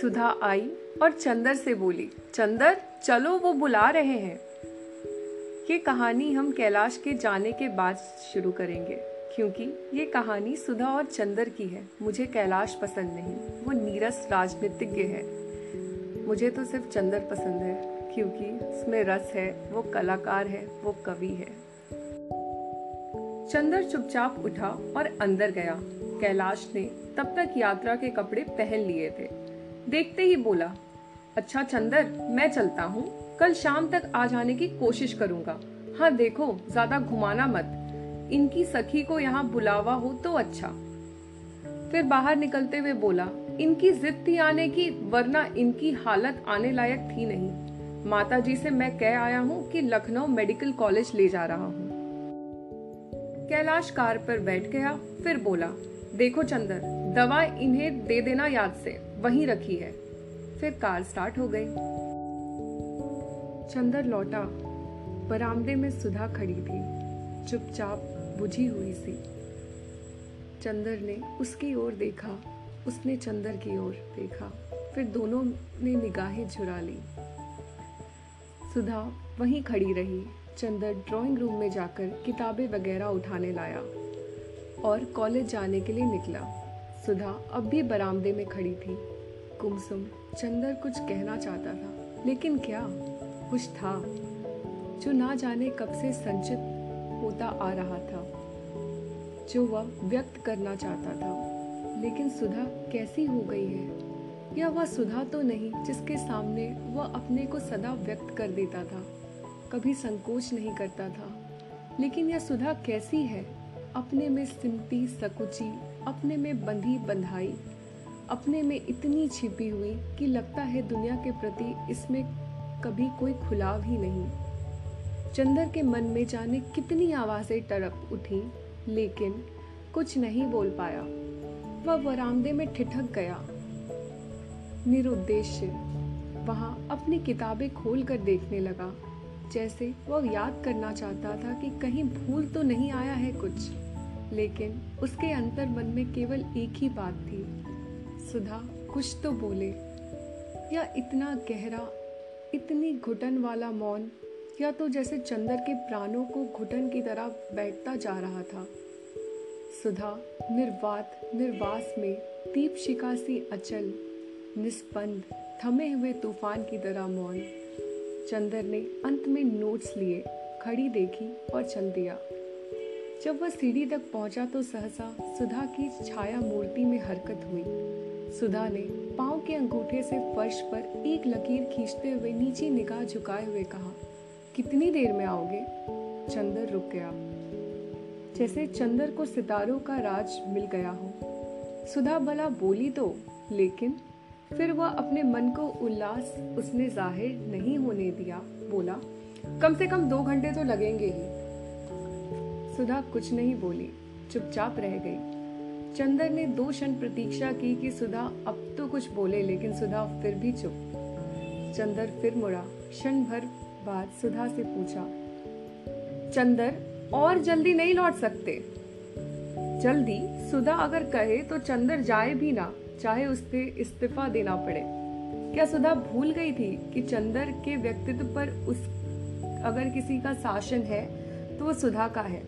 सुधा आई और चंदर से बोली, चंदर, चलो वो बुला रहे हैं। ये कहानी हम कैलाश के जाने के बाद शुरू करेंगे, क्योंकि ये कहानी सुधा और चंदर की है। मुझे कैलाश पसंद नहीं, वो नीरस राजनीतिज्ञ है। मुझे तो सिर्फ़ चंदर पसंद है, क्योंकि उसमें रस है, वो कलाकार है, वो कवि है। चंदर चुपचाप उठा और अंदर गया। कैलाश ने तब तक यात्रा के कपड़े पहन लिए थे। देखते ही बोला अच्छा चंदर, मैं चलता हूँ। कल शाम तक आ जाने की कोशिश करूँगा। हाँ देखो, ज़्यादा घुमाना मत। इनकी सखी को यहाँ बुलावा हो तो अच्छा। फिर बाहर निकलते हुए बोला, इनकी जिद थी आने की, वरना इनकी हालत आने लायक थी नहीं। माता जी से मैं कह आया हूँ कि लखनऊ मेडिकल कॉलेज ले जा रहा हूँ। कैलाश कार पर बैठ गया, फिर बोला, देखो चंदर, दवा इन्हें दे देना याद से। वहीं रखी है। फिर कार स्टार्ट हो गई। चंदर लौटा। बरामदे में सुधा खड़ी थी। चुपचाप बुझी हुई सी। चंदर ने उसकी ओर देखा। उसने चंदर की ओर देखा। फिर दोनों ने निगाहें झुरा ली। सुधा वहीं खड़ी रही। चंदर ड्राइंग रूम में जाकर किताबें वगैरह उठाने लाया और कॉलेज जाने के लिए निकला। सुधा अब भी बरामदे में खड़ी थी। कुमसुम, चंदर कुछ कहना चाहता था, लेकिन क्या? कुछ था, जो ना जाने कब से संचित होता आ रहा था, जो वह व्यक्त करना चाहता था। लेकिन सुधा कैसी हो गई है? या वह सुधा तो नहीं, जिसके सामने वह अपने को सदा व्यक्त कर देता था, कभी संकोच नहीं करता था। लेकिन यह सुधा कैसी है? अपने में सिमटी, सकुची, अपने में बंधी बंधाई अपने में इतनी छिपी हुई कि लगता है दुनिया के प्रति इसमें कभी कोई खुलाव ही नहीं। चंदर के मन में जाने कितनी आवाज़ें टरक उठी, लेकिन कुछ नहीं बोल पाया। वह वरामदे में ठिठक गया। निरुद्देश्य वहाँ अपनी किताबें खोल कर देखने लगा, जैसे वह याद करना चाहता था कि कहीं भूल तो नहीं आया है कुछ, लेकिन उसके अंतर मन में केवल एक ही बात थी। सुधा कुछ तो बोले, या इतना गहरा, इतनी घुटन वाला मौन, या तो जैसे चंदर के प्राणों को घुटन की तरह बैठता जा रहा था? सुधा निर्वात, निर्वास में दीप शिका सी अचल निस्पंद थमे हुए तूफ़ान की तरह मौन। चंदर ने अंत में नोट्स लिए, खड़ी देखी और चल दिया। जब वह सीढ़ी तक पहुँचा तो सहसा सुधा की छाया मूर्ति में हरकत हुई। सुधा ने पाँव के अंगूठे से फर्श पर एक लकीर खींचते हुए नीचे निगाह झुकाए हुए कहा, कितनी देर में आओगे? चंदर रुक गया। जैसे चंदर को सितारों का राज मिल गया हो। सुधा भला बोली तो लेकिन फिर वह अपने मन को उल्लास उसने ज़ाहिर नहीं होने दिया। बोला, कम से कम दो घंटे तो लगेंगे ही। सुधा कुछ नहीं बोली, चुपचाप रह गई। चंदर ने दो क्षण प्रतीक्षा की कि सुधा अब तो कुछ बोले, लेकिन सुधा फिर भी चुप। चंदर फिर मुड़ा। क्षण भर बाद सुधा से पूछा, चंदर, और जल्दी नहीं लौट सकते? जल्दी? सुधा अगर कहे तो चंदर जाए भी ना, चाहे उससे इस्तीफा देना पड़े। क्या सुधा भूल गई थी कि चंदर के व्यक्तित्व पर उस, अगर किसी का शासन है तो वो सुधा का है?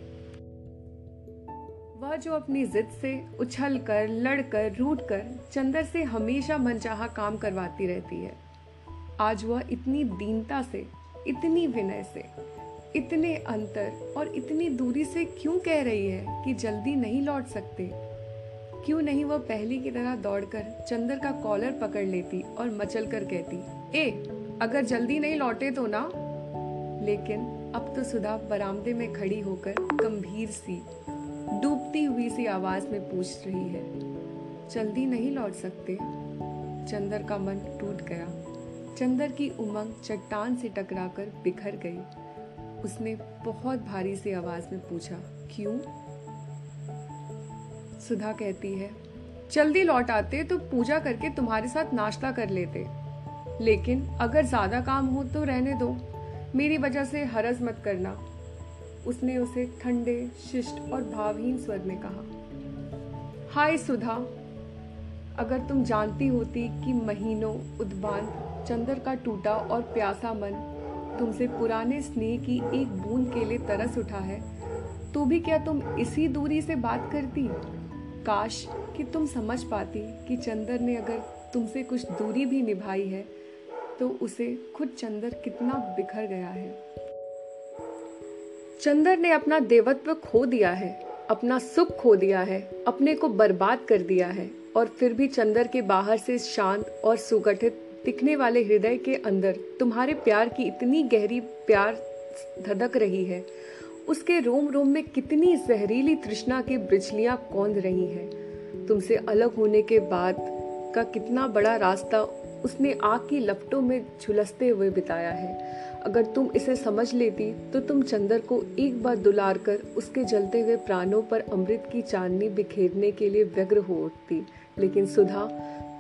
वह जो अपनी जिद से उछल कर लड़कर रूट कर, चंदर से हमेशा मनचाहा काम करवाती रहती है। आज वह इतनी दीनता से, इतनी विनय से, इतने अंतर और इतनी दूरी से क्यों कह रही है कि जल्दी नहीं लौट सकते? क्यों नहीं वह पहली की तरह दौड़कर चंदर का कॉलर पकड़ लेती और मचल कर कहती, ए, अगर जल्दी नहीं लौटे तो ना? लेकिन अब तो सुधा बरामदे में खड़ी होकर गंभीर सी डूबती हुई सी आवाज़ में पूछ रही है, जल्दी नहीं लौट सकते? चंदर का मन टूट गया। चंदर की उमंग चट्टान से टकराकर बिखर गई। उसने बहुत भारी सी आवाज़ में पूछा, क्यों? सुधा कहती है, जल्दी लौट आते तो पूजा करके तुम्हारे साथ नाश्ता कर लेते। लेकिन अगर ज़्यादा काम हो तो रहने दो। मेरी वजह से हरज मत करना। उसने उसे ठंडे, शिष्ट और भावहीन स्वर में कहा, हाय सुधा, अगर तुम जानती होती कि महीनों उद्बान चंदर का टूटा और प्यासा मन तुमसे पुराने स्नेह की एक बूंद के लिए तरस उठा है तो भी क्या तुम इसी दूरी से बात करती? काश कि तुम समझ पाती कि चंदर ने अगर तुमसे कुछ दूरी भी निभाई है तो उसे खुद चंदर कितना बिखर गया है। चंदर ने अपना देवत्व खो दिया है, अपना सुख खो दिया है, अपने को बर्बाद कर दिया है, और फिर भी चंदर के बाहर से शांत और सुगठित दिखने वाले हृदय के अंदर तुम्हारे प्यार की इतनी गहरी प्यार धधक रही है। उसके रोम रोम में कितनी जहरीली तृष्णा की बिजलियाँ कौंध रही हैं। तुमसे अलग होने के बाद का कितना बड़ा रास्ता उसने आग की लपटों में झुलसते हुए बिताया है। अगर तुम इसे समझ लेती तो तुम चंदर को एक बार दुलार कर उसके जलते हुए प्राणों पर अमृत की चांदनी बिखेरने के लिए व्यग्र हो उठती। लेकिन सुधा,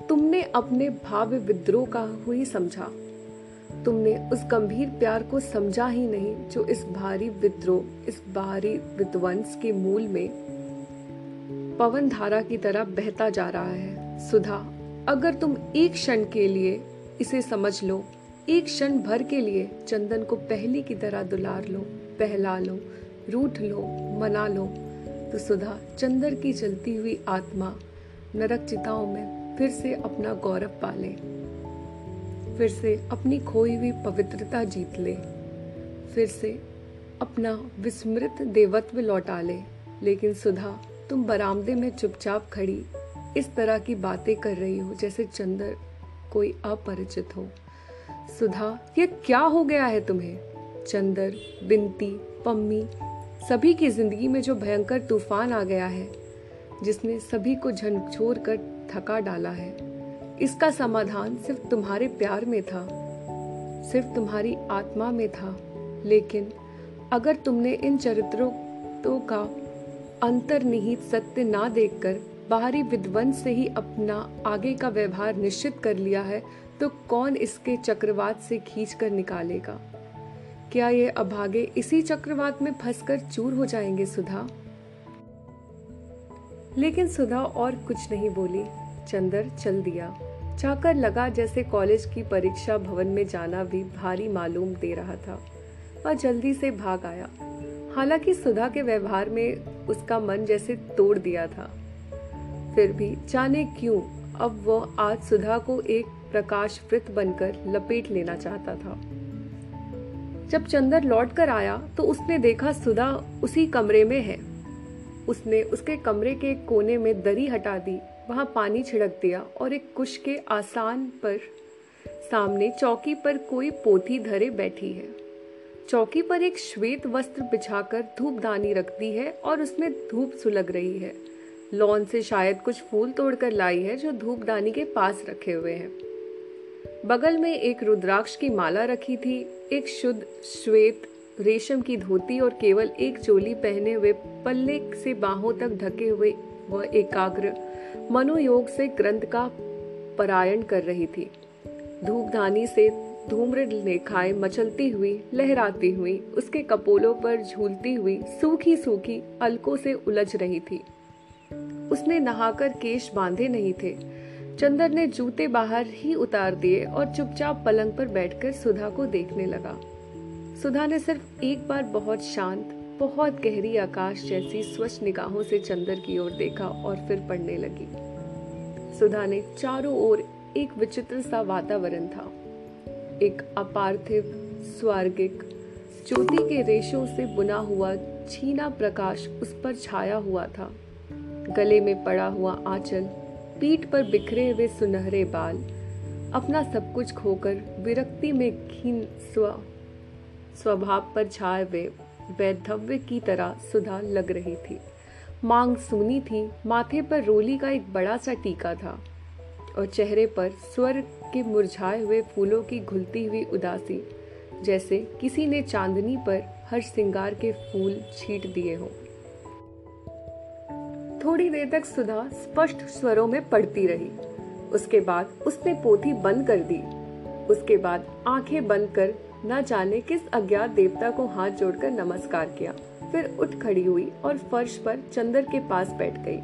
तुमने अपने भाव विद्रोह का हुई समझा। तुमने उस गंभीर प्यार को समझा ही नहीं, जो इस भारी विद्रोह, इस भारी विध्वंस के मूल में पवन धारा की तरह बहता जा रहा है। सुधा अगर तुम एक क्षण के लिए इसे समझ लो, एक क्षण भर के लिए चंदन को पहली की तरह दुलार लो पहला लो, रूठ लो, मना लो। तो सुधा, चंदर की चलती हुई आत्मा नरक चिताओं में फिर से अपना गौरव पाले। फिर से अपनी खोई हुई पवित्रता जीत ले। फिर से अपना विस्मृत देवत्व लौटा ले। लेकिन सुधा, तुम बरामदे में चुपचाप खड़ी इस तरह की बातें कर रही हो जैसे चंदर कोई अपरिचित हो। सुधा, ये क्या हो गया है तुम्हें? चंदर बिनती पम्मी, सभी की ज़िंदगी में जो भयंकर तूफ़ान आ गया है, जिसने सभी को झंझोर कर थका डाला है, इसका समाधान सिर्फ़ तुम्हारे प्यार में था, सिर्फ़ तुम्हारी आत्मा में था। लेकिन अगर तुमने इन चरित्रों तो का अंतर्निहित सत्य ना देखकर बाहरी विध्वंस से ही अपना आगे का व्यवहार निश्चित कर लिया है तो कौन इसके चक्रवात से खींच कर निकालेगा? क्या ये अभागे इसी चक्रवात में फंसकर चूर हो जाएँगे, सुधा? लेकिन सुधा और कुछ नहीं बोली। चंदर चल दिया। चाकर लगा जैसे कॉलेज की परीक्षा भवन में जाना भी भारी मालूम दे रहा था वह जल्दी से भाग आया। हालाँकि सुधा के व्यवहार में उसका मन जैसे तोड़ दिया था। फिर भी जाने क्यों अब वह आज सुधा को एक प्रकाश वृत बनकर लपेट लेना चाहता था। जब चंदर लौट कर आया तो उसने देखा सुधा उसी कमरे में है। उसने उसके कमरे के कोने में दरी हटा दी, वहाँ पानी छिड़क दिया और एक कुश के आसान पर सामने चौकी पर कोई पोथी धरे बैठी है। चौकी पर एक श्वेत वस्त्र बिछाकर धूपदानी रख दी है और उसमें धूप सुलग रही है। लॉन से शायद कुछ फूल तोड़कर लाई है जो धूपदानी के पास रखे हुए हैं। बगल में एक रुद्राक्ष की माला रखी थी, एक शुद्ध श्वेत रेशम की धोती और केवल एक चोली पहने हुए पल्ले से बाहों तक ढके हुए वह एकाग्र, मनोयोग से ग्रंथ का परायण कर रही थी। धूपधानी से धूम्र लेखाएँ मचलती हुई, लहराती हुई, उसके कपोलों पर झूलती हुई सूखी सूखी अलकों से उलझ रही थी। उसने नहाकर केश बांधे नहीं थे। चंदर ने जूते बाहर ही उतार दिए और चुपचाप पलंग पर बैठकर सुधा को देखने लगा। सुधा ने सिर्फ़ एक बार बहुत शांत, बहुत गहरी आकाश जैसी स्वच्छ निगाहों से चंदर की ओर देखा और फिर पढ़ने लगी। सुधा ने चारों ओर एक विचित्र सा वातावरण था। एक अपार्थिव, स्वर्गिक ज्योति के रेशों से बुना हुआ, छीना प्रकाश उस पर छाया हुआ था। गले में पड़ा हुआ आंचल, पीठ पर बिखरे हुए सुनहरे बाल, अपना सब कुछ खोकर विरक्ति में खीन स्व, स्वभाव पर छाए हुए वैधव्य की तरह सुधा लग रही थी। मांग सुनी थी, माथे पर रोली का एक बड़ा सा टीका था और चेहरे पर स्वर के मुरझाए हुए फूलों की घुलती हुई उदासी, जैसे किसी ने चांदनी पर हर श्रृंगार के फूल छीट दिए हो। थोड़ी देर तक सुधा स्पष्ट स्वरों में पढ़ती रही। उसके बाद उसने पोथी बंद कर दी। उसके बाद आँखें बंद कर न जाने किस अज्ञात देवता को हाथ जोड़कर नमस्कार किया। फिर उठ खड़ी हुई और फर्श पर चंदर के पास बैठ गई।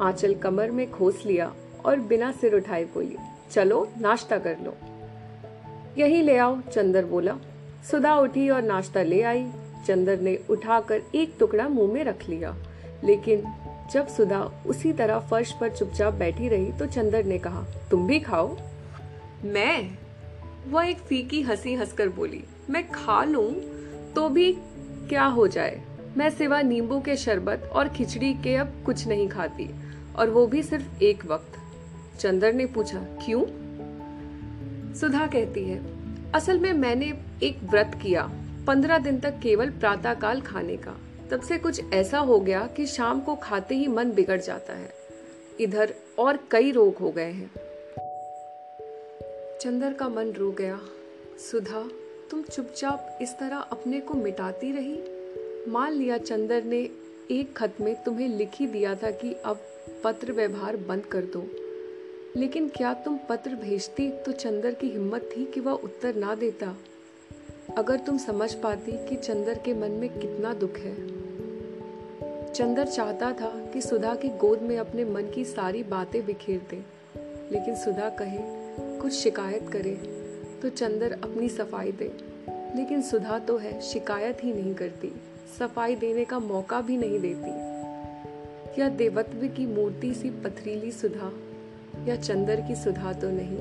आंचल कमर में खोस लिया और बिना सिर उठाए बोली, चलो, नाश्ता कर लो। यही ले आओ, चंदर बोला। सुधा उठी और नाश्ता ले आई। चंदर ने उठाकर एक टुकड़ा मुँह में रख लिया, लेकिन जब सुधा उसी तरह फर्श पर चुपचाप बैठी रही तो चंदर ने कहा, तुम भी खाओ? मैं? वह एक फीकी हँसी हंसकर बोली, मैं खा लूँ? तो भी क्या हो जाए? मैं सिवा नींबू के शरबत और खिचड़ी के अब कुछ नहीं खाती, और वो भी सिर्फ़ एक वक्त। चंदर ने पूछा, क्यों? सुधा कहती है, असल में मैंने एक व्रत किया, पंद्रह दिन तक केवल प्रातःकाल खाने का। तब से कुछ ऐसा हो गया कि शाम को खाते ही मन बिगड़ जाता है। इधर और कई रोग हो गए हैं। चंदर का मन रो गया। सुधा, तुम चुपचाप इस तरह अपने को मिटाती रही? मान लिया चंदर ने एक खत में तुम्हें लिख ही दिया था कि अब पत्र व्यवहार बंद कर दो। लेकिन क्या तुम पत्र भेजती तो चंदर की हिम्मत थी कि वह उत्तर ना देता? अगर तुम समझ पाती कि चंदर के मन में कितना दुख है। चंदर चाहता था कि सुधा की गोद में अपने मन की सारी बातें बिखेर दे। लेकिन सुधा कहे, कुछ शिकायत करे तो चंदर अपनी सफ़ाई दे। लेकिन सुधा तो है, शिकायत ही नहीं करती। सफ़ाई देने का मौका भी नहीं देती। या देवत्व की मूर्ति सी पथरीली सुधा, या चंदर की सुधा तो नहीं।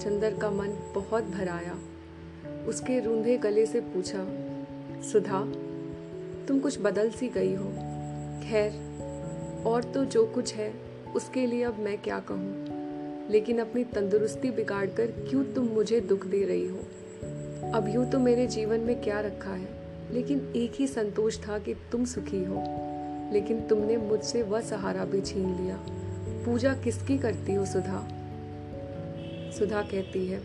चंदर का मन बहुत भराया। उसके रूंधे गले से पूछा, सुधा, तुम कुछ बदल सी गई हो? खैर, और तो जो कुछ है, उसके लिए अब मैं क्या कहूँ? लेकिन अपनी तंदुरुस्ती बिगाड़ कर क्यों तुम मुझे दुख दे रही हो? अब यूँ तो मेरे जीवन में क्या रखा है? लेकिन एक ही संतोष था कि तुम सुखी हो। लेकिन तुमने मुझसे वह सहारा भी छीन लिया। पूजा किसकी करती हो, सुधा? सुधा कहती है,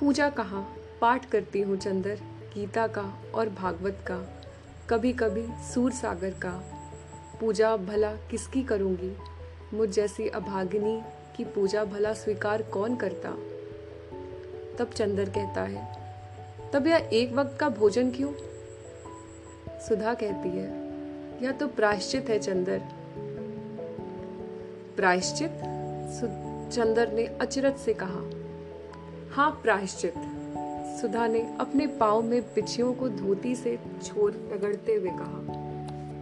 पूजा कहाँ? पाठ करती हूँ चंदर, गीता का और भागवत का कभी कभी सूर सागर का। पूजा भला किसकी करूँगी? मुझ जैसी अभागिनी की पूजा भला स्वीकार कौन करता? तब चंदर कहता है, तब यह एक वक्त का भोजन क्यों? सुधा कहती है, यह तो प्रायश्चित है चंदर। प्रायश्चित? चंदर ने अचरज से कहा। हाँ प्रायश्चित। सुधा ने अपने पाँव में पिछियों को धोती से छोड़ रगड़ते हुए कहा।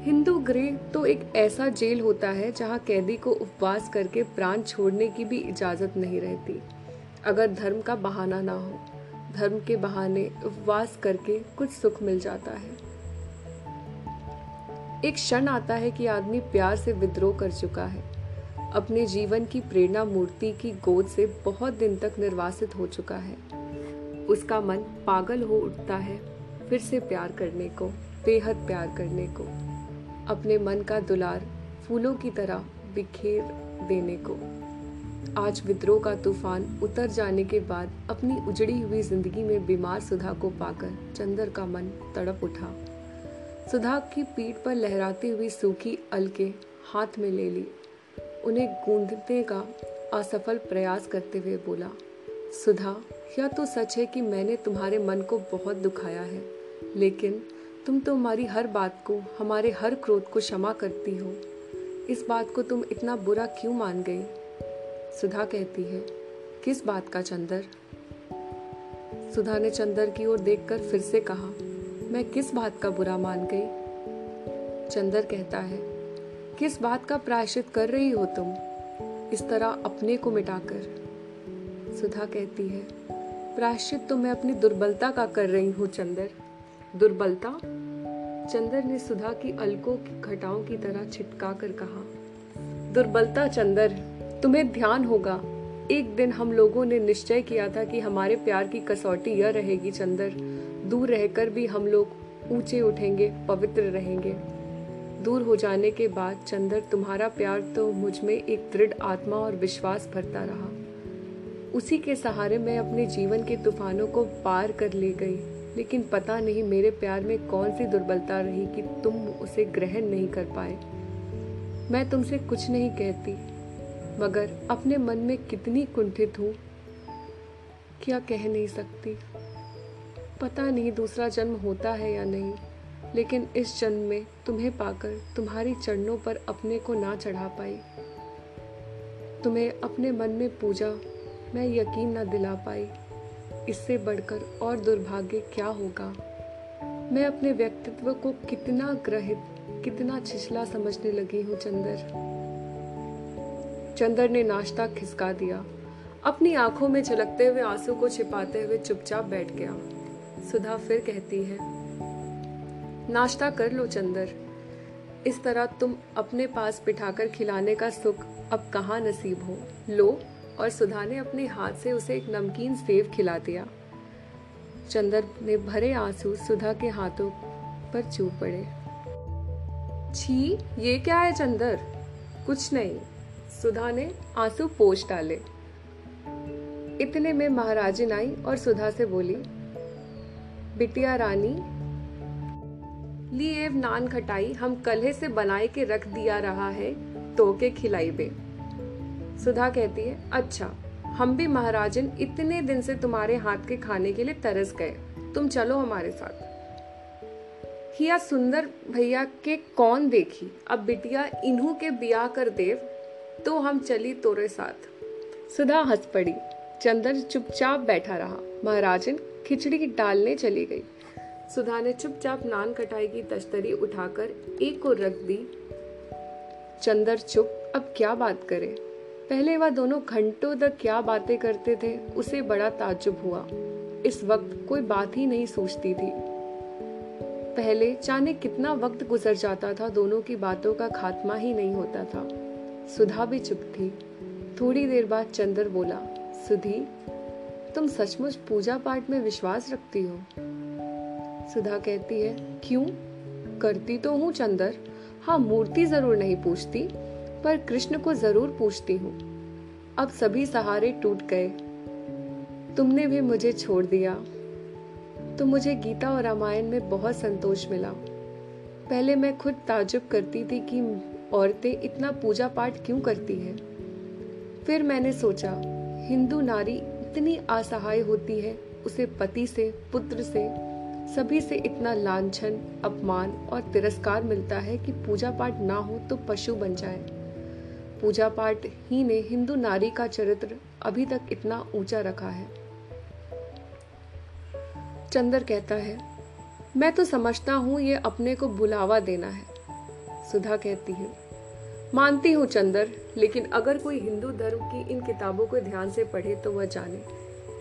हिंदू गृह तो एक ऐसा जेल होता है जहाँ कैदी को उपवास करके प्राण छोड़ने की भी इजाज़त नहीं रहती। अगर धर्म का बहाना ना हो, धर्म के बहाने उपवास करके कुछ सुख मिल जाता है। एक क्षण आता है कि आदमी प्यार से विद्रोह कर चुका है। अपने जीवन की प्रेरणा मूर्ति की गोद से बहुत दिन तक निर्वासित हो चुका है। उसका मन पागल हो उठता है, फिर से प्यार करने को, बेहद प्यार करने को। अपने मन का दुलार फूलों की तरह बिखेर देने को। आज विद्रोह का तूफ़ान उतर जाने के बाद अपनी उजड़ी हुई ज़िंदगी में बीमार सुधा को पाकर चंदर का मन तड़प उठा। सुधा की पीठ पर लहराती हुई सूखी अलके हाथ में ले ली। उन्हें गूंदने का असफल प्रयास करते हुए बोला, सुधा, यह तो सच है कि मैंने तुम्हारे मन को बहुत दुखाया है, लेकिन तुम तो हमारी हर बात को, हमारे हर क्रोध को क्षमा करती हो। इस बात को तुम इतना बुरा क्यों मान गई? सुधा कहती है, किस बात का चंदर? सुधा ने चंदर की ओर देखकर फिर से कहा, मैं किस बात का बुरा मान गई? चंदर कहता है, किस बात का प्रायश्चित कर रही हो तुम? इस तरह अपने को मिटाकर। सुधा कहती है, प्रायश्चित तो मैं अपनी दुर्बलता का कर रही हूँ, चंदर। दुर्बलता। चंदर ने सुधा की अलकों की घटाओं की तरह छिटका कर कहा, दुर्बलता, चंदर, तुम्हें ध्यान होगा। एक दिन हम लोगों ने निश्चय किया था कि हमारे प्यार की कसौटी यह रहेगी, चंदर। दूर रहकर भी हम लोग ऊँचे उठेंगे, पवित्र रहेंगे। दूर हो जाने के बाद चंदर, तुम्हारा प्यार तो मुझमें एक दृढ़ आत्मा और विश्वास भरता रहा। उसी के सहारे मैं अपने जीवन के तूफानों को पार कर ले गई। लेकिन पता नहीं मेरे प्यार में कौन सी दुर्बलता रही कि तुम उसे ग्रहण नहीं कर पाए। मैं तुमसे कुछ नहीं कहती, मगर अपने मन में कितनी कुंठित हूँ। क्या कह नहीं सकती। पता नहीं दूसरा जन्म होता है या नहीं, लेकिन इस जन्म में तुम्हें पाकर तुम्हारी चरणों पर अपने को ना चढ़ा पाई। तुम्हें अपने मन में पूजा मैं यकीन ना दिला पाई। इससे बढ़कर और दुर्भाग्य क्या होगा? मैं अपने व्यक्तित्व को कितना ग्रहित, कितना छिछला समझने लगी हूँ, चंदर। चंदर ने नाश्ता खिसका दिया। अपनी आँखों में झलकते हुए आँसू को छिपाते हुए चुपचाप बैठ गया। सुधा फिर कहती है, नाश्ता कर लो, चंदर। इस तरह तुम अपने पास बिठाकर खिलाने का सुख अब कहाँ नसीब हो? लो। और सुधा ने अपने हाथ से उसे एक नमकीन सेव खिला दिया। चंदर ने भरे आँसू सुधा के हाथों पर चूप पड़े। छी, ये क्या है चंदर? कुछ नहीं। सुधा ने आँसू पोछ डाले। इतने में महाराजिन आई और सुधा से बोली, बिटिया रानी लिए नान खटाई हम कल्हे से बनाए के रख दिया रहा है तो के खिलाई बे सुधा कहती है अच्छा हम भी महाराजन इतने दिन से तुम्हारे हाथ के खाने के लिए तरस गए। तुम चलो हमारे साथ। हिया सुंदर भैया के कौन देखी? अब बिटिया इन्हू के बिया कर देव तो हम चली तोरे साथ। सुधा हंस पड़ी। चंदन चुपचाप बैठा रहा। महाराजन खिचड़ी डालने चली गई। सुधा ने चुपचाप नान कटाई की तश्तरी उठाकर एक को रख दी। चंदर चुप, अब क्या बात करे? पहले वह दोनों घंटों तक क्या बातें करते थे, उसे बड़ा ताजुब हुआ। इस वक्त कोई बात ही नहीं सोचती थी। पहले जाने कितना वक्त गुजर जाता था, दोनों की बातों का खात्मा ही नहीं होता था। सुधा भी चुप थी। थोड़ी देर बाद चंदर बोला, सुधी, तुम सचमुच पूजा पाठ में विश्वास रखती हो? सुधा कहती है, क्यों? करती तो हूँ चंदर। हाँ मूर्ति ज़रूर नहीं पूछती। पर कृष्ण को ज़रूर पूछती हूँ। अब सभी सहारे टूट गए। तुमने भी मुझे छोड़ दिया। तो मुझे गीता और रामायण में बहुत संतोष मिला। पहले मैं खुद ताजुब करती थी कि औरतें इतना पूजा पाठ क्यों करती हैं? फिर मैंने सोचा, हिंदू नारी इतनी असहाय होती है, उसे पति से, पुत्र से, सभी से इतना लांछन, अपमान और तिरस्कार मिलता है कि पूजा पाठ ना हो तो पशु बन जाए। पूजा पाठ ही ने हिंदू नारी का चरित्र अभी तक इतना ऊँचा रखा है। चंदर कहता है, मैं तो समझता हूँ ये अपने को बुलावा देना है। सुधा कहती है, मानती हूँ चंदर, लेकिन अगर कोई हिंदू धर्म की इन किताबों को ध्यान से पढ़े तो वह जाने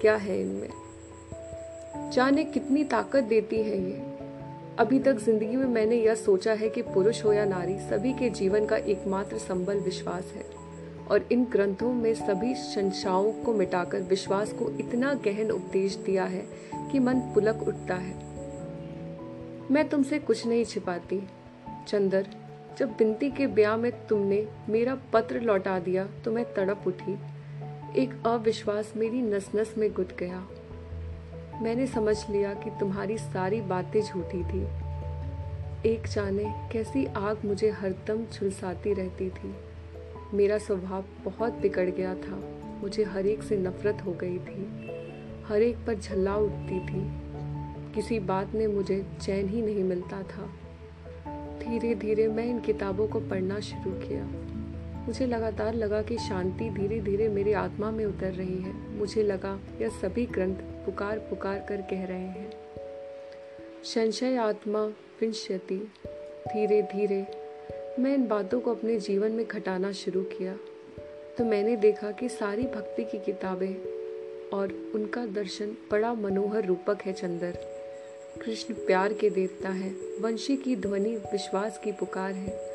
क्या है इनमें। जाने कितनी ताकत देती है ये। अभी तक ज़िंदगी में मैंने यह सोचा है कि पुरुष हो या नारी, सभी के जीवन का एकमात्र संबल विश्वास है। और इन ग्रंथों में सभी संशयों को मिटाकर विश्वास को इतना गहन उपदेश दिया है कि मन पुलक उठता है। मैं तुमसे कुछ नहीं छिपाती। चंदर, जब बिनती के ब्याह में तुमने मेरा पत्र लौटा दिया तो मैं तड़प उठी। एक अविश्वास मेरी नस नस में गुट गया। मैंने समझ लिया कि तुम्हारी सारी बातें झूठी थी। एक जाने कैसी आग मुझे हरदम झुलसाती रहती थी। मेरा स्वभाव बहुत बिगड़ गया था। मुझे हर एक से नफरत हो गई थी। हर एक पर झल्ला उठती थी। किसी बात में मुझे चैन ही नहीं मिलता था। धीरे धीरे मैं इन किताबों को पढ़ना शुरू किया। मुझे लगातार लगा कि शांति धीरे धीरे मेरी आत्मा में उतर रही है। मुझे लगा, यह सभी ग्रंथ पुकार पुकार कर कह रहे हैं। संशय आत्मा विंशति धीरे धीरे मैं इन बातों को अपने जीवन में घटाना शुरू किया। तो मैंने देखा कि सारी भक्ति की किताबें और उनका दर्शन बड़ा मनोहर रूपक है चंदर। कृष्ण प्यार के देवता है, वंशी की ध्वनि, विश्वास की पुकार है।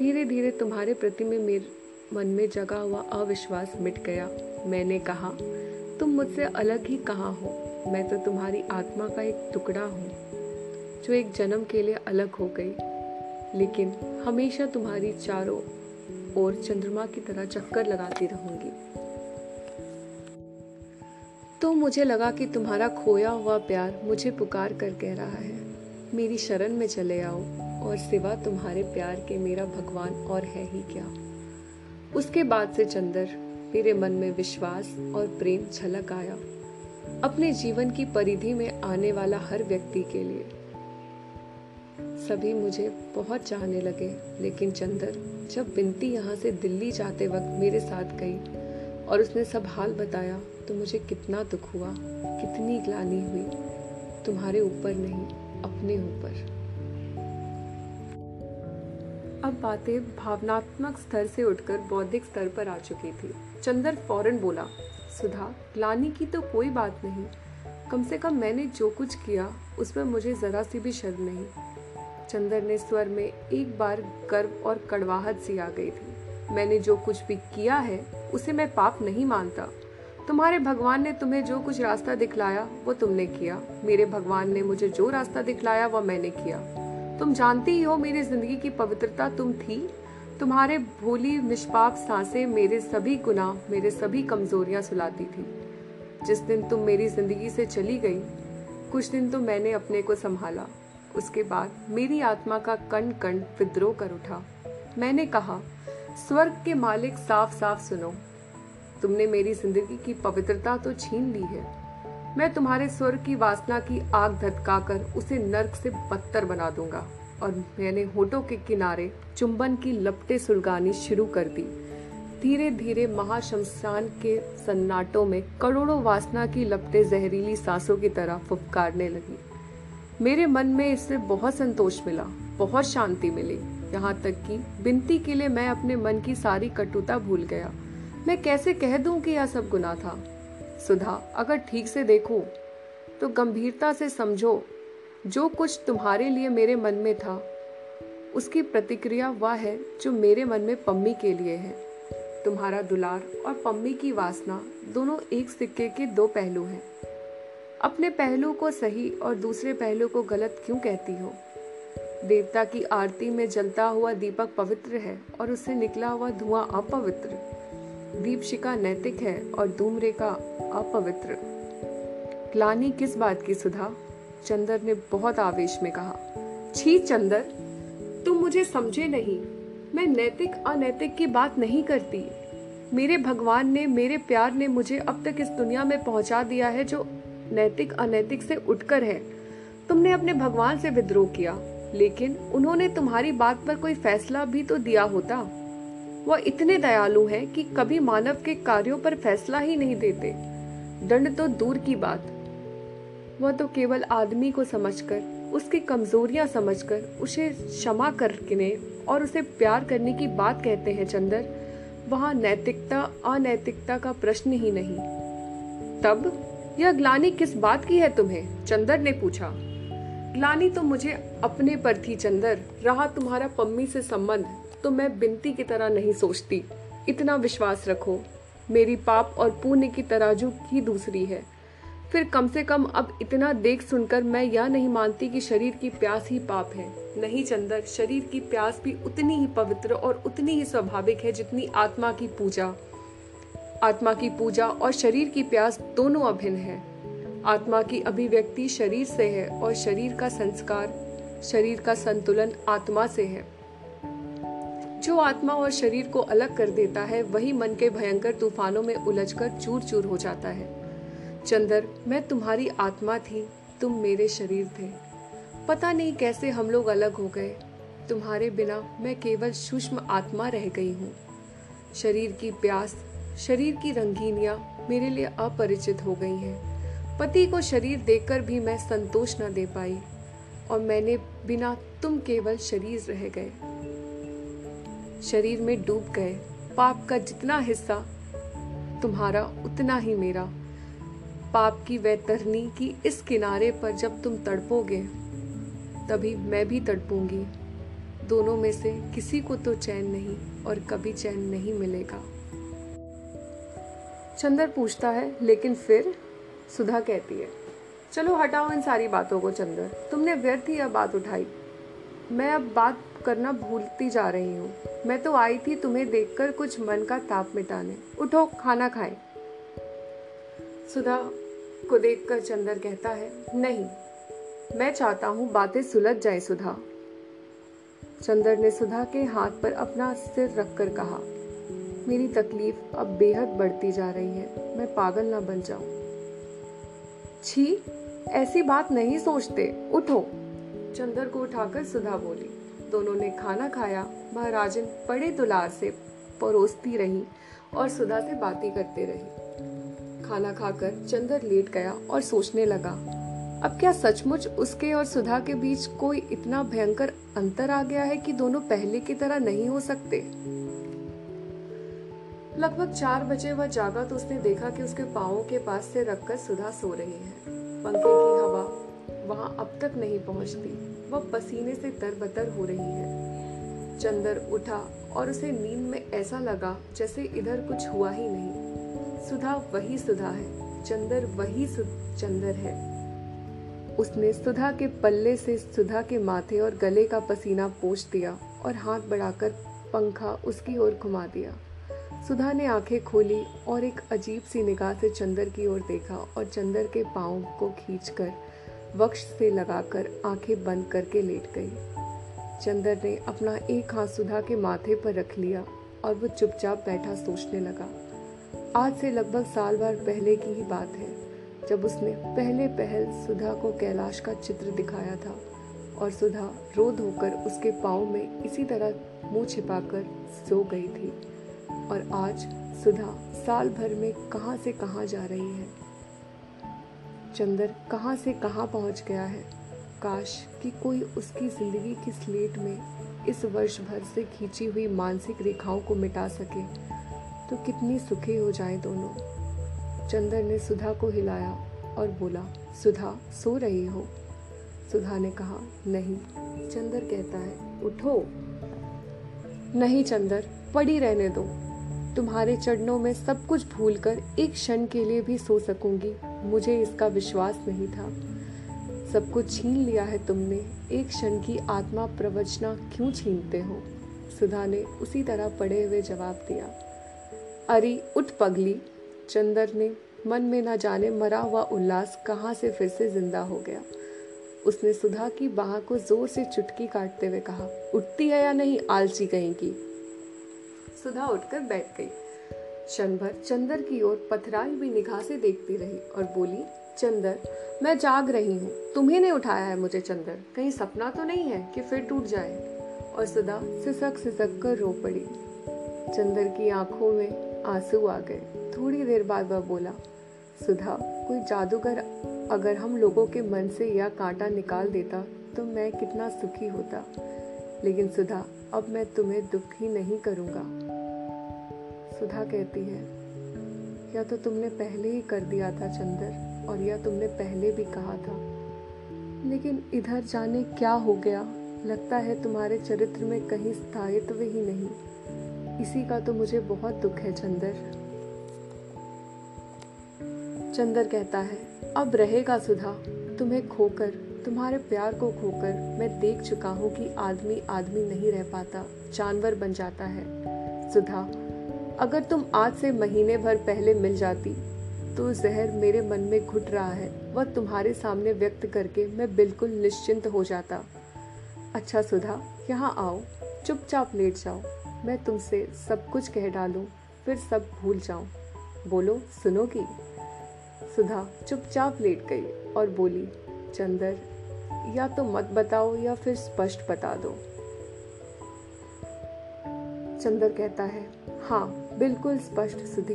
धीरे धीरे तुम्हारे प्रति में मेरे, मन में जगा हुआ अविश्वास मिट गया। मैंने कहा, तुम मुझसे अलग ही कहाँ हो? मैं तो तुम्हारी आत्मा का एक टुकड़ा हूँ, जो एक जन्म के लिए अलग हो गई। लेकिन हमेशा तुम्हारी चारों ओर चंद्रमा की तरह चक्कर लगाती रहूँगी। तो मुझे लगा कि तुम्हारा खोया हुआ प्यार मुझे पुकार कर कह रहा है। मेरी शरण में चले आओ। और सिवा तुम्हारे प्यार के मेरा भगवान और है ही क्या? उसके बाद से चंदर, मेरे मन में विश्वास और प्रेम झलक आया। अपने जीवन की परिधि में आने वाला हर व्यक्ति के लिए। सभी मुझे बहुत चाहने लगे, लेकिन चंदर, जब बिनती यहाँ से दिल्ली जाते वक्त मेरे साथ गई और उसने सब हाल बताया तो मुझे कितना दुख हुआ, कितनी ग्लानी हुई। तुम्हारे ऊपर नहीं, अपने ऊपर। अब बातें भावनात्मक स्तर से उठकर बौद्धिक स्तर पर आ चुकी थी। चंदर फ़ौरन बोला, सुधा ग्लानी की तो कोई बात नहीं। कम से कम मैंने जो कुछ किया, उसमें मुझे ज़रा सी भी शर्म नहीं। चंदर ने स्वर में एक बार गर्व और कड़वाहट सी आ गई थी। मैंने जो कुछ भी किया है, उसे मैं पाप नहीं मानता। तुम्हारे भगवान ने तुम्हें जो कुछ रास्ता दिखलाया, वो तुमने किया। मेरे भगवान ने मुझे जो रास्ता दिखलाया, वो मैंने किया। तुम जानती ही हो मेरी ज़िंदगी की पवित्रता तुम थी। तुम्हारे भोली निष्पाप साँसें मेरे सभी गुनाह, मेरे सभी कमजोरियाँ सुलाती थी। जिस दिन तुम मेरी ज़िंदगी से चली गई, कुछ दिन तो मैंने अपने को संभाला। उसके बाद मेरी आत्मा का कण कण विद्रोह कर उठा। मैंने कहा, स्वर्ग के मालिक साफ़ साफ़ सुनो। तुमने मेरी ज़िंदगी की पवित्रता तो छीन ली है। मैं तुम्हारे स्वर्ग की वासना की आग धतकाकर उसे नर्क से बदतर बना दूँगा। और मैंने होठों के किनारे चुंबन की लपटे सुलगानी शुरू कर दी। धीरे धीरे महाशमशान के सन्नाटों में करोड़ों वासना की लपटे जहरीली सांसों की तरह फुफकारने लगी। मेरे मन में इससे बहुत संतोष मिला, बहुत शांति मिली। यहाँ तक कि बिनती के लिए मैं अपने मन की सारी कटुता भूल गया। मैं कैसे कह दूँ कि यह सब गुना था? सुधा, अगर ठीक से देखो तो गंभीरता से समझो, जो कुछ तुम्हारे लिए मेरे मन में था, उसकी प्रतिक्रिया वह है जो मेरे मन में पम्मी के लिए है। तुम्हारा दुलार और पम्मी की वासना दोनों एक सिक्के के दो पहलू हैं। अपने पहलू को सही और दूसरे पहलू को गलत क्यों कहती हो? देवता की आरती में जलता हुआ दीपक पवित्र है और उससे निकला हुआ धुआँ अपवित्र। दीपशिका नैतिक है और धूमरेखा अपवित्र। ग्लानी किस बात की सुधा? चंदर ने बहुत आवेश में कहा। छी चंदर, तुम मुझे समझे नहीं। मैं नैतिक अनैतिक की बात नहीं करती। मेरे भगवान ने, मेरे प्यार ने मुझे अब तक इस दुनिया में पहुँचा दिया है जो नैतिक अनैतिक से उठकर है। तुमने अपने भगवान से विद्रोह किया, लेकिन उन्होंने तुम्हारी बात पर कोई फैसला भी तो दिया होता। वह इतने दयालु हैं कि कभी मानव के कार्यों पर फैसला ही नहीं देते। दंड तो दूर की बात। वह तो केवल आदमी को समझकर, उसकी कमजोरियाँ समझकर, उसे क्षमा करने और उसे प्यार करने की बात कहते हैं, चंदर। वहाँ नैतिकता, अनैतिकता का प्रश्न ही नहीं। तब? यह ग्लानी किस बात की है तुम्हें? चंदर ने पूछा। ग्लानी तो मुझे अपने पर थी, चंदर। रहा तुम्हारा पम्मी से संबंध। तो मैं बिनती की तरह नहीं सोचती। इतना विश्वास रखो, मेरी पाप और पुण्य की तराजू ही दूसरी है। फिर कम से कम अब इतना देख सुनकर मैं यह नहीं मानती कि शरीर की प्यास ही पाप है। नहीं चंदर, शरीर की प्यास भी उतनी ही पवित्र और उतनी ही स्वाभाविक है जितनी आत्मा की पूजा। आत्मा की पूजा और शरीर की प्यास दोनों अभिन्न है। आत्मा की अभिव्यक्ति शरीर से है और शरीर का संस्कार, शरीर का संतुलन आत्मा से है। जो आत्मा और शरीर को अलग कर देता है, वही मन के भयंकर तूफानों में उलझकर चूर चूर हो जाता है। चंदर, मैं तुम्हारी आत्मा थी, तुम मेरे शरीर थे। पता नहीं कैसे हम लोग अलग हो गए। तुम्हारे बिना मैं केवल सूक्ष्म आत्मा रह गई हूँ। शरीर की प्यास, शरीर की रंगीनियाँ मेरे लिए अपरिचित हो गई हैं। पति को शरीर देखकर भी मैं संतोष न दे पाई, और मैंने बिना तुम केवल शरीर रह गए। शरीर में डूब गए। पाप का जितना हिस्सा, तुम्हारा उतना ही मेरा। पाप की वैतरनी की इस किनारे पर जब तुम तड़पोगे, तभी मैं भी तड़पूँगी। दोनों में से किसी को तो चैन नहीं और कभी चैन नहीं मिलेगा। चंदर पूछता है, लेकिन फिर सुधा कहती है, चलो हटाओ इन सारी बातों को चंदर। तुमने व्यर्थ ही यह बात उठाई। मैं अब बात करना भूलती जा रही हूँ। मैं तो आई थी तुम्हें देखकर कुछ मन का ताप मिटाने। उठो, खाना खाए। सुधा को देखकर चंदर कहता है, नहीं, मैं चाहता हूँ बातें सुलझ जाए सुधा। चंदर ने सुधा के हाथ पर अपना सिर रखकर कहा, मेरी तकलीफ़ अब बेहद बढ़ती जा रही है। मैं पागल ना बन जाऊँ। छी, ऐसी बात नहीं सोचते। उठो। चंदर को उठाकर सुधा बोली दोनों ने खाना खाया। महाराजन बड़े दुलार से परोसती रही और सुधा से बातें करते रही। खाना खाकर चंदर लेट गया और सोचने लगा, अब क्या सचमुच उसके और सुधा के बीच कोई इतना भयंकर अंतर आ गया है कि दोनों पहले की तरह नहीं हो सकते? लगभग चार बजे वह जागा तो उसने देखा कि उसके पाओ के पास से रखकर सुधा सो रही है। पंखे की हवा वहाँ अब तक नहीं पहुँचती। वह पसीने से तरबतर हो रही है। चंदर उठा और उसे नींद में ऐसा लगा जैसे इधर कुछ हुआ ही नहीं। सुधा वही सुधा है, चंदर वही चंदर है। उसने सुधा के पल्ले से सुधा के माथे और गले का पसीना पोछ दिया और हाथ बढ़ाकर पंखा उसकी ओर घुमा दिया। सुधा ने आँखें खोली और एक अजीब सी निगाह से चंदर की ओर देखा और चंदर के पाँव को खींचकर वक्ष से लगाकर आँखें बंद करके लेट गई। चंदर ने अपना एक हाथ सुधा के माथे पर रख लिया और वो चुपचाप बैठा सोचने लगा। आज से लगभग साल भर पहले की ही बात है, जब उसने पहले पहल सुधा को कैलाश का चित्र दिखाया था और सुधा रो धोकर उसके पाँव में इसी तरह मुँह छिपाकर सो गई थी। और आज सुधा साल भर में कहाँ से कहाँ जा रही है? चंदर कहाँ से कहाँ पहुँच गया है? काश कि कोई उसकी ज़िंदगी की स्लेट में इस वर्ष भर से खींची हुई मानसिक रेखाओं को मिटा सके तो कितनी सुखी हो जाए दोनों। चंदर ने सुधा को हिलाया और बोला, सुधा, सो रही हो? सुधा ने कहा, नहीं। चंदर कहता है, उठो। नहीं चंदर, पड़ी रहने दो। तुम्हारे चरणों में सब कुछ भूलकर एक क्षण के लिए भी सो सकूँगी। मुझे इसका विश्वास नहीं था। सब कुछ छीन लिया है तुमने। एक क्षण की आत्मा प्रवचना क्यों छीनते हो? सुधा ने उसी तरह पड़े हुए जवाब दिया। अरे, उठ पगली। चंदर ने मन में न जाने मरा हुआ उल्लास कहाँ से फिर से ज़िंदा हो गया। उसने सुधा की बाह को ज़ोर से चुटकी काटते हुए कहा, उठती है या नहीं आलसी कहीं की? सुधा उठकर बैठ गई। क्षण चंदर की ओर पथराई हुई निगाह से देखती रही और बोली, चंदर, मैं जाग रही हूँ। तुम्हें ने उठाया है मुझे चंदर। कहीं सपना तो नहीं है कि फिर टूट जाए? और सुधा सिसक सिसक कर रो पड़ी। चंदर की आँखों में आँसू आ गए। थोड़ी देर बाद वह बोला, सुधा, कोई जादूगर अगर हम लोगों के मन से यह कांटा निकाल देता तो मैं कितना सुखी होता। लेकिन सुधा, अब मैं तुम्हें दुखी नहीं करूँगा। सुधा कहती है, या तो तुमने पहले ही कर दिया था चंदर, और या तुमने पहले भी कहा था। लेकिन इधर जाने क्या हो गया? लगता है तुम्हारे चरित्र में कहीं स्थायित्व ही नहीं। इसी का तो मुझे बहुत दुख है, चंदर। चंदर कहता है, अब रहेगा सुधा, तुम्हें खोकर, तुम्हारे प्यार को खोकर मैं देख चुका हूँ कि आदमी आदमी नहीं रह पाता, जानवर बन जाता है। सुधा अगर तुम आज से महीने भर पहले मिल जाती तो जहर मेरे मन में घुट रहा है। वह तुम्हारे सामने व्यक्त करके मैं बिल्कुल निश्चिंत हो जाता। अच्छा सुधा, यहाँ आओ, चुपचाप लेट जाओ। मैं तुमसे सब कुछ कह डालूं, फिर सब भूल जाऊँ। बोलो सुनोगी सुधा चुपचाप लेट गई और बोली, चंदर, या तो मत बताओ या फिर स्पष्ट बता दो। चंदर कहता है हाँ बिल्कुल स्पष्ट, सुधी।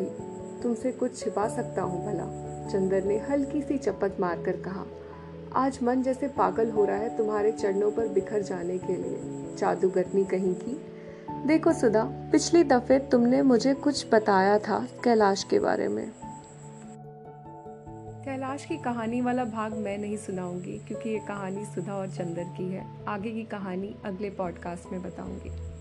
तुमसे कुछ छिपा सकता हूँ, भला। चंदर ने हल्की सी चपत मारकर कहा, आज मन जैसे पागल हो रहा है तुम्हारे चरणों पर बिखर जाने के लिए। जादूगरनी कहीं की? देखो सुधा, पिछली दफे तुमने मुझे कुछ बताया था कैलाश के बारे में। कैलाश की कहानी वाला भाग मैं नहीं सुनाऊँगी, क्योंकि ये कहानी सुधा और चंदर की है। आगे की कहानी अगले पॉडकास्ट में बताऊँगी।